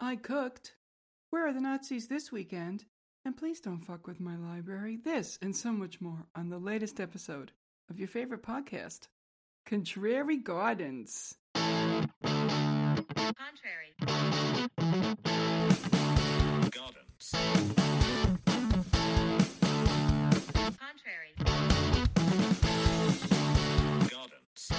I cooked. Where are the Nazis this weekend? And please don't fuck with my library. This and so much more on the latest episode of your favorite podcast, Contrary Gardens. Contrary. Gardens. Contrary. Gardens.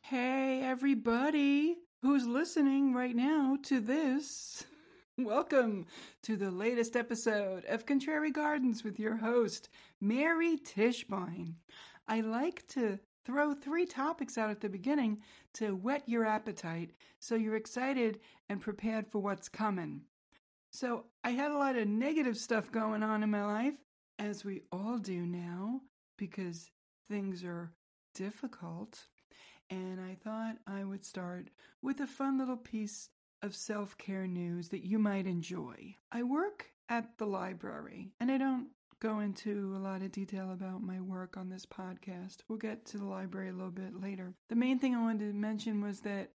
Hey, everybody who's listening right now to this. Welcome to the latest episode of Contrary Gardens with your host, Mary Tischbein. I like to throw three topics out at the beginning to whet your appetite so you're excited and prepared for what's coming. So, I had a lot of negative stuff going on in my life, as we all do now, because things are difficult. And I thought I would start with a fun little piece of self care news that you might enjoy. I work at the library, and I don't go into a lot of detail about my work on this podcast. We'll get to the library a little bit later. The main thing I wanted to mention was that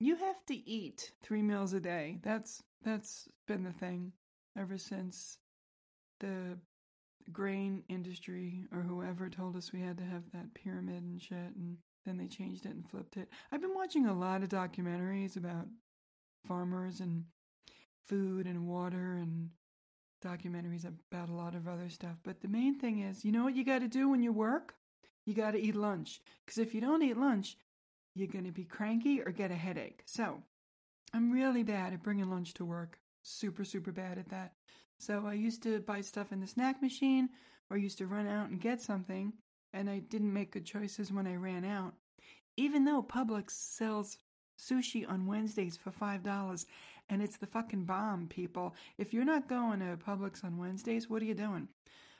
you have to eat three meals a day. That's that's been the thing ever since the grain industry or whoever told us we had to have that pyramid and shit and then they changed it and flipped it. I've been watching a lot of documentaries about farmers and food and water and documentaries about a lot of other stuff. But the main thing is, you know what you got to do when you work? You got to eat lunch. Because if you don't eat lunch, you're going to be cranky or get a headache. So I'm really bad at bringing lunch to work. Super, super bad at that. So I used to buy stuff in the snack machine or used to run out and get something. And I didn't make good choices when I ran out. Even though Publix sells sushi on Wednesdays for $5 and it's the fucking bomb, people. If you're not going to Publix on Wednesdays, what are you doing?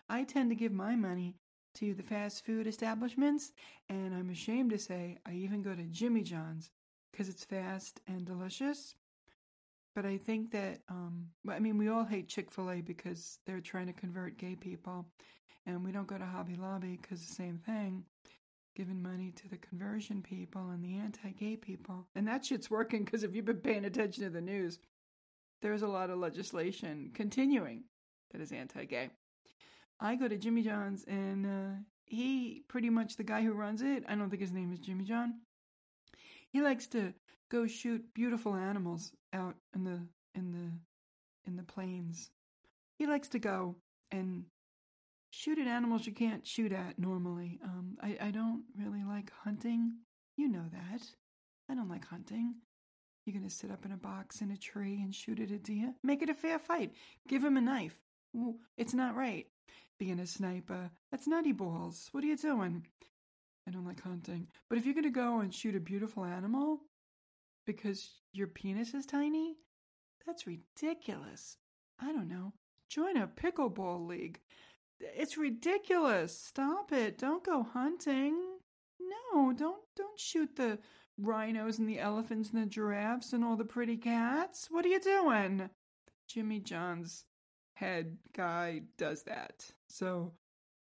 I tend to give my money to the fast food establishments, and I'm ashamed to say I even go to Jimmy John's because it's fast and delicious. But I think that, um, I mean, we all hate Chick fil A because they're trying to convert gay people, and we don't go to Hobby Lobby because the same thing giving money to the conversion people and the anti gay people. And that shit's working because if you've been paying attention to the news, there's a lot of legislation continuing that is anti gay. I go to Jimmy John's and uh, he, pretty much the guy who runs it, I don't think his name is Jimmy John. He likes to go shoot beautiful animals out in the in the in the plains. He likes to go and shoot at animals you can't shoot at normally. Um, I, I don't really like hunting. You know that. I don't like hunting. You're going to sit up in a box in a tree and shoot at a deer? Make it a fair fight. Give him a knife. Ooh, it's not right. Being a sniper, that's nutty balls. What are you doing? I don't like hunting. But if you're going to go and shoot a beautiful animal because your penis is tiny, that's ridiculous. I don't know. Join a pickleball league. It's ridiculous. Stop it. Don't go hunting. No, don't don't shoot the rhinos and the elephants and the giraffes and all the pretty cats. What are you doing? Jimmy John's head guy does that. So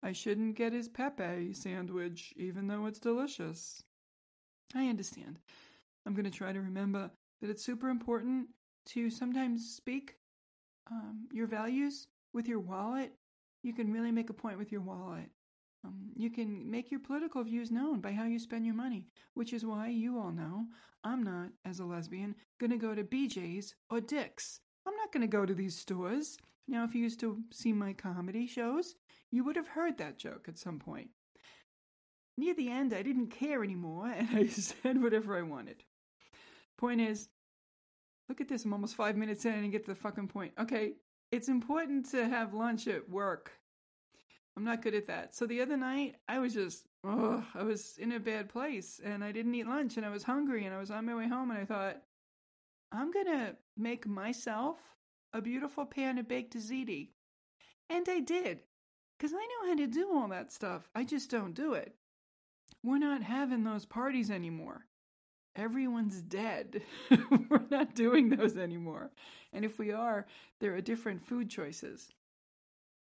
I shouldn't get his Pepe sandwich even though it's delicious. I understand. I'm going to try to remember that it's super important to sometimes speak um, your values with your wallet you can really make a point with your wallet. Um, you can make your political views known by how you spend your money, which is why you all know I'm not, as a lesbian, going to go to BJ's or Dick's. I'm not going to go to these stores. Now, if you used to see my comedy shows, you would have heard that joke at some point. Near the end, I didn't care anymore, and I said whatever I wanted. Point is, look at this, I'm almost five minutes in and I get to the fucking point. Okay, it's important to have lunch at work. I'm not good at that. So the other night, I was just, oh, I was in a bad place and I didn't eat lunch and I was hungry and I was on my way home and I thought, I'm going to make myself a beautiful pan of baked ziti. And I did, because I know how to do all that stuff. I just don't do it. We're not having those parties anymore everyone's dead. We're not doing those anymore. And if we are, there are different food choices.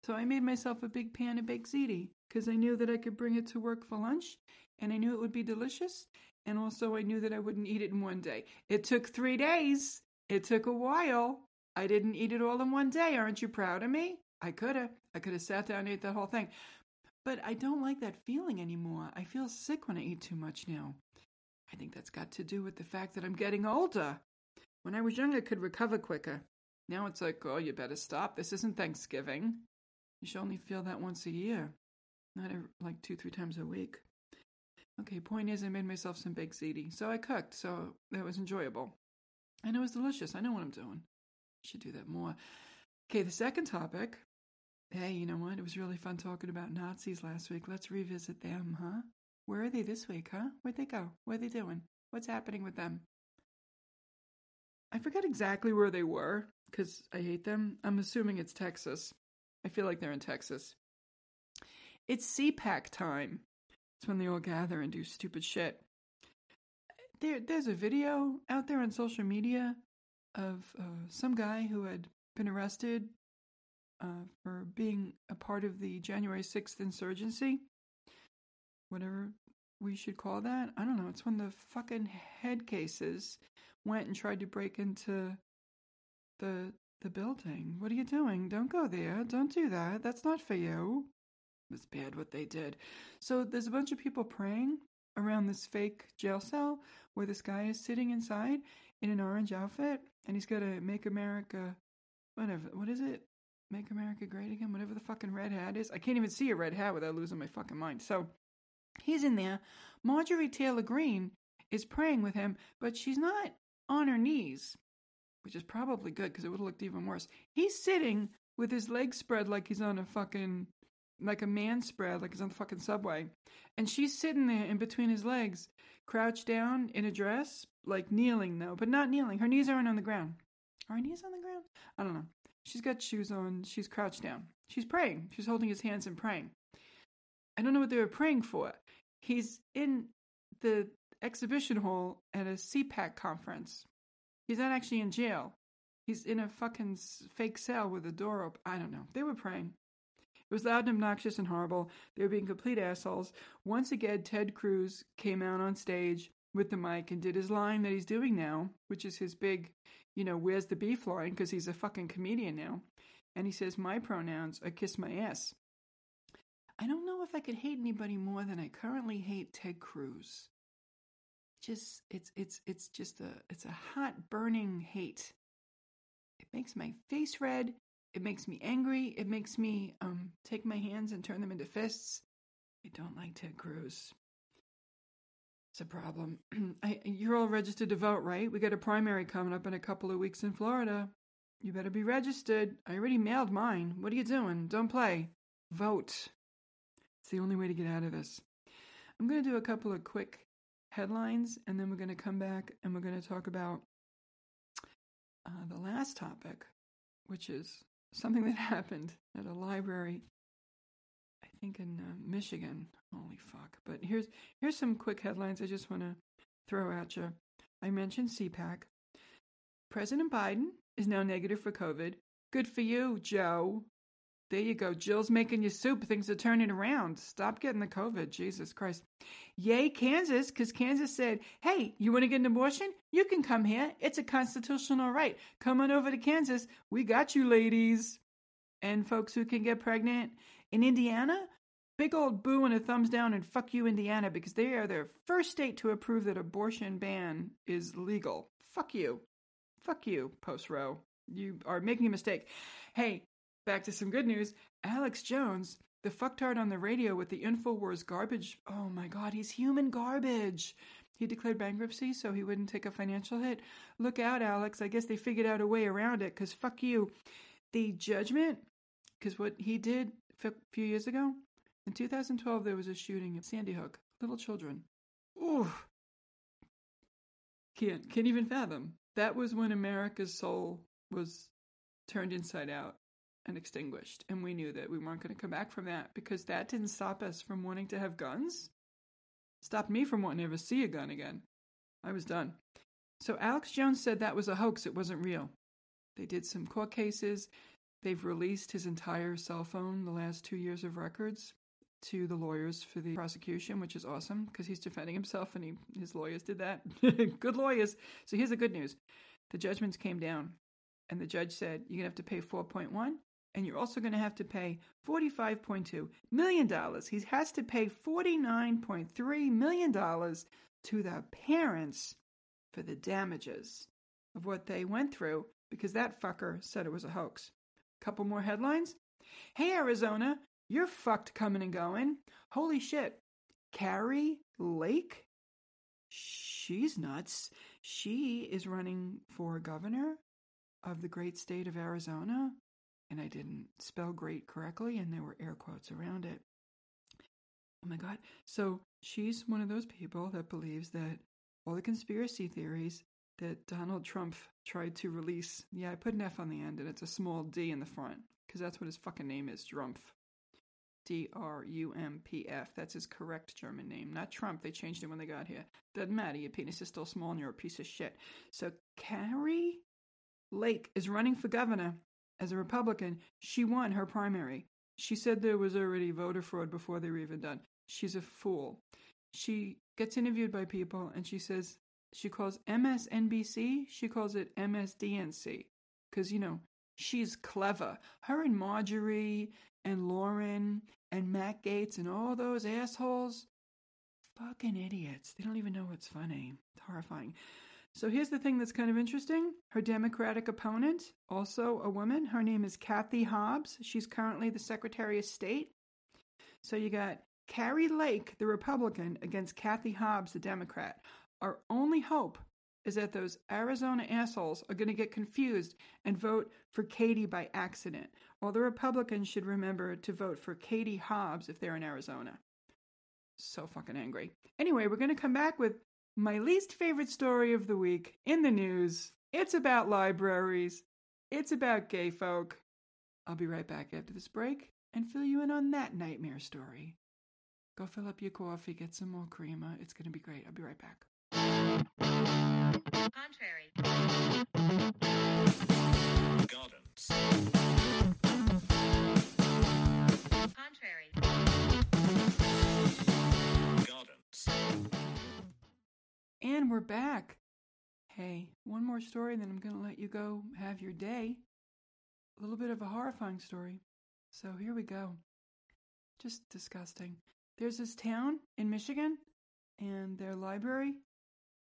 So I made myself a big pan of baked ziti because I knew that I could bring it to work for lunch and I knew it would be delicious. And also, I knew that I wouldn't eat it in one day. It took three days. It took a while. I didn't eat it all in one day. Aren't you proud of me? I could have. I could have sat down and ate that whole thing. But I don't like that feeling anymore. I feel sick when I eat too much now. I think that's got to do with the fact that I'm getting older. When I was young, I could recover quicker. Now it's like, oh, you better stop. This isn't Thanksgiving. You should only feel that once a year, not every, like two, three times a week. Okay, point is, I made myself some baked ziti. So I cooked, so that was enjoyable. And it was delicious. I know what I'm doing. Should do that more. Okay, the second topic. Hey, you know what? It was really fun talking about Nazis last week. Let's revisit them, huh? Where are they this week, huh? Where'd they go? What are they doing? What's happening with them? I forget exactly where they were because I hate them. I'm assuming it's Texas. I feel like they're in Texas. It's CPAC time. It's when they all gather and do stupid shit. There, there's a video out there on social media of uh, some guy who had been arrested uh, for being a part of the January 6th insurgency. Whatever we should call that. I don't know. It's when the fucking head cases went and tried to break into the the building. What are you doing? Don't go there. Don't do that. That's not for you. It was bad what they did. So there's a bunch of people praying around this fake jail cell where this guy is sitting inside in an orange outfit and he's got a Make America whatever what is it? Make America Great Again, whatever the fucking red hat is. I can't even see a red hat without losing my fucking mind. So he's in there. Marjorie Taylor Greene is praying with him, but she's not on her knees, which is probably good because it would have looked even worse. He's sitting with his legs spread like he's on a fucking, like a man spread, like he's on the fucking subway. And she's sitting there in between his legs, crouched down in a dress, like kneeling though, but not kneeling. Her knees aren't on the ground. Are her knees on the ground? I don't know. She's got shoes on. She's crouched down. She's praying. She's holding his hands and praying. I don't know what they were praying for. He's in the exhibition hall at a CPAC conference. He's not actually in jail. He's in a fucking fake cell with a door open. I don't know. They were praying. It was loud and obnoxious and horrible. They were being complete assholes. Once again, Ted Cruz came out on stage with the mic and did his line that he's doing now, which is his big, you know, where's the beef line, because he's a fucking comedian now. And he says, My pronouns are kiss my ass. I don't know if I could hate anybody more than I currently hate Ted Cruz just it's it's it's just a it's a hot burning hate. It makes my face red. It makes me angry. It makes me um take my hands and turn them into fists. I don't like Ted Cruz. It's a problem. I, you're all registered to vote, right? We got a primary coming up in a couple of weeks in Florida. You better be registered. I already mailed mine. What are you doing? Don't play. Vote. It's the only way to get out of this. I'm going to do a couple of quick headlines, and then we're going to come back and we're going to talk about uh, the last topic, which is something that happened at a library, I think in uh, Michigan. Holy fuck! But here's here's some quick headlines I just want to throw at you. I mentioned CPAC. President Biden is now negative for COVID. Good for you, Joe. There you go. Jill's making you soup. Things are turning around. Stop getting the COVID. Jesus Christ. Yay, Kansas, because Kansas said, hey, you want to get an abortion? You can come here. It's a constitutional right. Come on over to Kansas. We got you, ladies. And folks who can get pregnant. In Indiana, big old boo and a thumbs down and fuck you, Indiana, because they are the first state to approve that abortion ban is legal. Fuck you. Fuck you, Post Roe. You are making a mistake. Hey, Back to some good news. Alex Jones, the fucktard on the radio with the InfoWars garbage. Oh my god, he's human garbage. He declared bankruptcy so he wouldn't take a financial hit. Look out, Alex. I guess they figured out a way around it because fuck you. The judgment, because what he did a few years ago, in 2012, there was a shooting at Sandy Hook. Little children. Ooh. Can't, can't even fathom. That was when America's soul was turned inside out and extinguished. And we knew that we weren't going to come back from that because that didn't stop us from wanting to have guns. Stopped me from wanting to ever see a gun again. I was done. So Alex Jones said that was a hoax, it wasn't real. They did some court cases. They've released his entire cell phone, the last two years of records, to the lawyers for the prosecution, which is awesome because he's defending himself and he, his lawyers did that. good lawyers. So here's the good news the judgments came down, and the judge said you're gonna have to pay 4.1, and you're also gonna have to pay 45.2 million dollars. He has to pay 49.3 million dollars to the parents for the damages of what they went through because that fucker said it was a hoax. Couple more headlines. Hey, Arizona, you're fucked coming and going. Holy shit. Kari Lake? She's nuts. She is running for governor of the great state of Arizona. And I didn't spell great correctly, and there were air quotes around it. Oh my God. So she's one of those people that believes that all the conspiracy theories that Donald Trump tried to release. Yeah, I put an F on the end and it's a small D in the front because that's what his fucking name is, Drumpf. D R U M P F. That's his correct German name, not Trump. They changed it when they got here. Doesn't matter. Your penis is still small and you're a piece of shit. So Kari Lake is running for governor as a Republican. She won her primary. She said there was already voter fraud before they were even done. She's a fool. She gets interviewed by people and she says she calls MSNBC, she calls it MSDNC. Because, you know, she's clever. Her and Marjorie and Lauren and Matt Gaetz and all those assholes, fucking idiots. They don't even know what's funny. It's horrifying. So here's the thing that's kind of interesting. Her Democratic opponent, also a woman, her name is Kathy Hobbs. She's currently the Secretary of State. So you got Kari Lake, the Republican, against Kathy Hobbs, the Democrat. Our only hope is that those Arizona assholes are going to get confused and vote for Katie by accident. While the Republicans should remember to vote for Katie Hobbs if they're in Arizona. So fucking angry. Anyway, we're going to come back with my least favorite story of the week in the news. It's about libraries, it's about gay folk. I'll be right back after this break and fill you in on that nightmare story. Go fill up your coffee, get some more creamer. It's going to be great. I'll be right back. Contrary. Gardens. And we're back. Hey, one more story, and then I'm going to let you go have your day. A little bit of a horrifying story. So here we go. Just disgusting. There's this town in Michigan, and their library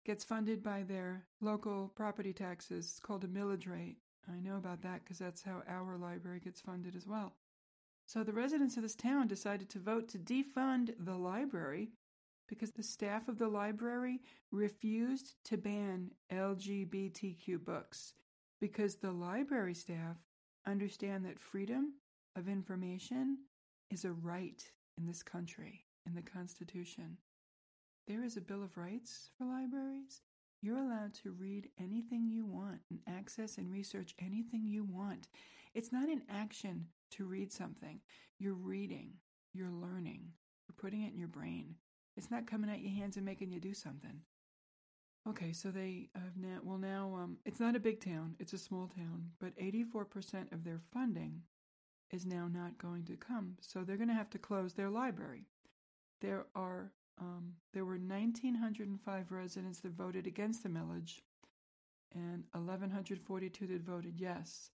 gets funded by their local property taxes. It's called a millage rate. I know about that because that's how our library gets funded as well. So the residents of this town decided to vote to defund the library because the staff of the library refused to ban LGBTQ books because the library staff understand that freedom of information is a right in this country, in the Constitution. There is a Bill of Rights for libraries. You're allowed to read anything you want and access and research anything you want. It's not an action to read something. You're reading, you're learning, you're putting it in your brain. It's not coming at your hands and making you do something. Okay, so they have now, well, now, um, it's not a big town, it's a small town, but 84% of their funding is now not going to come. So they're going to have to close their library. There are um, there were 1,905 residents that voted against the millage, and 1,142 that voted yes.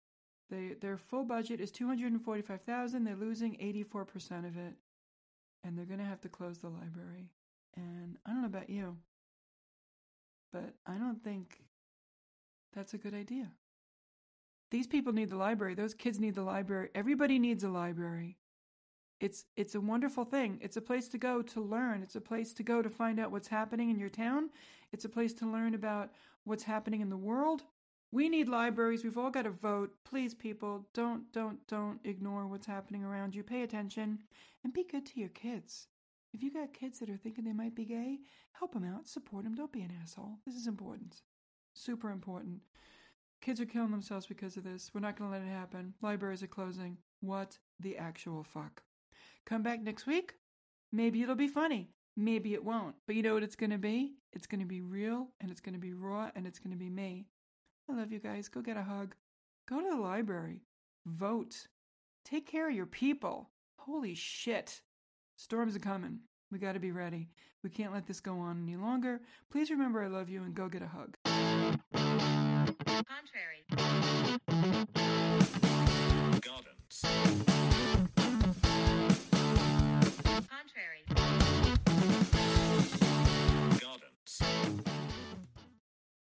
They, their full budget is 245,000. They're losing 84% of it, and they're going to have to close the library. And I don't know about you, but I don't think that's a good idea. These people need the library. Those kids need the library. Everybody needs a library. It's it's a wonderful thing. It's a place to go to learn. It's a place to go to find out what's happening in your town. It's a place to learn about what's happening in the world. We need libraries. We've all got to vote. Please people, don't don't don't ignore what's happening around you. Pay attention and be good to your kids. If you got kids that are thinking they might be gay, help them out, support them. Don't be an asshole. This is important. Super important. Kids are killing themselves because of this. We're not going to let it happen. Libraries are closing. What the actual fuck? Come back next week. Maybe it'll be funny. Maybe it won't. But you know what it's going to be? It's going to be real and it's going to be raw and it's going to be me. I love you guys. Go get a hug. Go to the library. Vote. Take care of your people. Holy shit. Storms are coming. We gotta be ready. We can't let this go on any longer. Please remember I love you and go get a hug. Contrary. Gardens.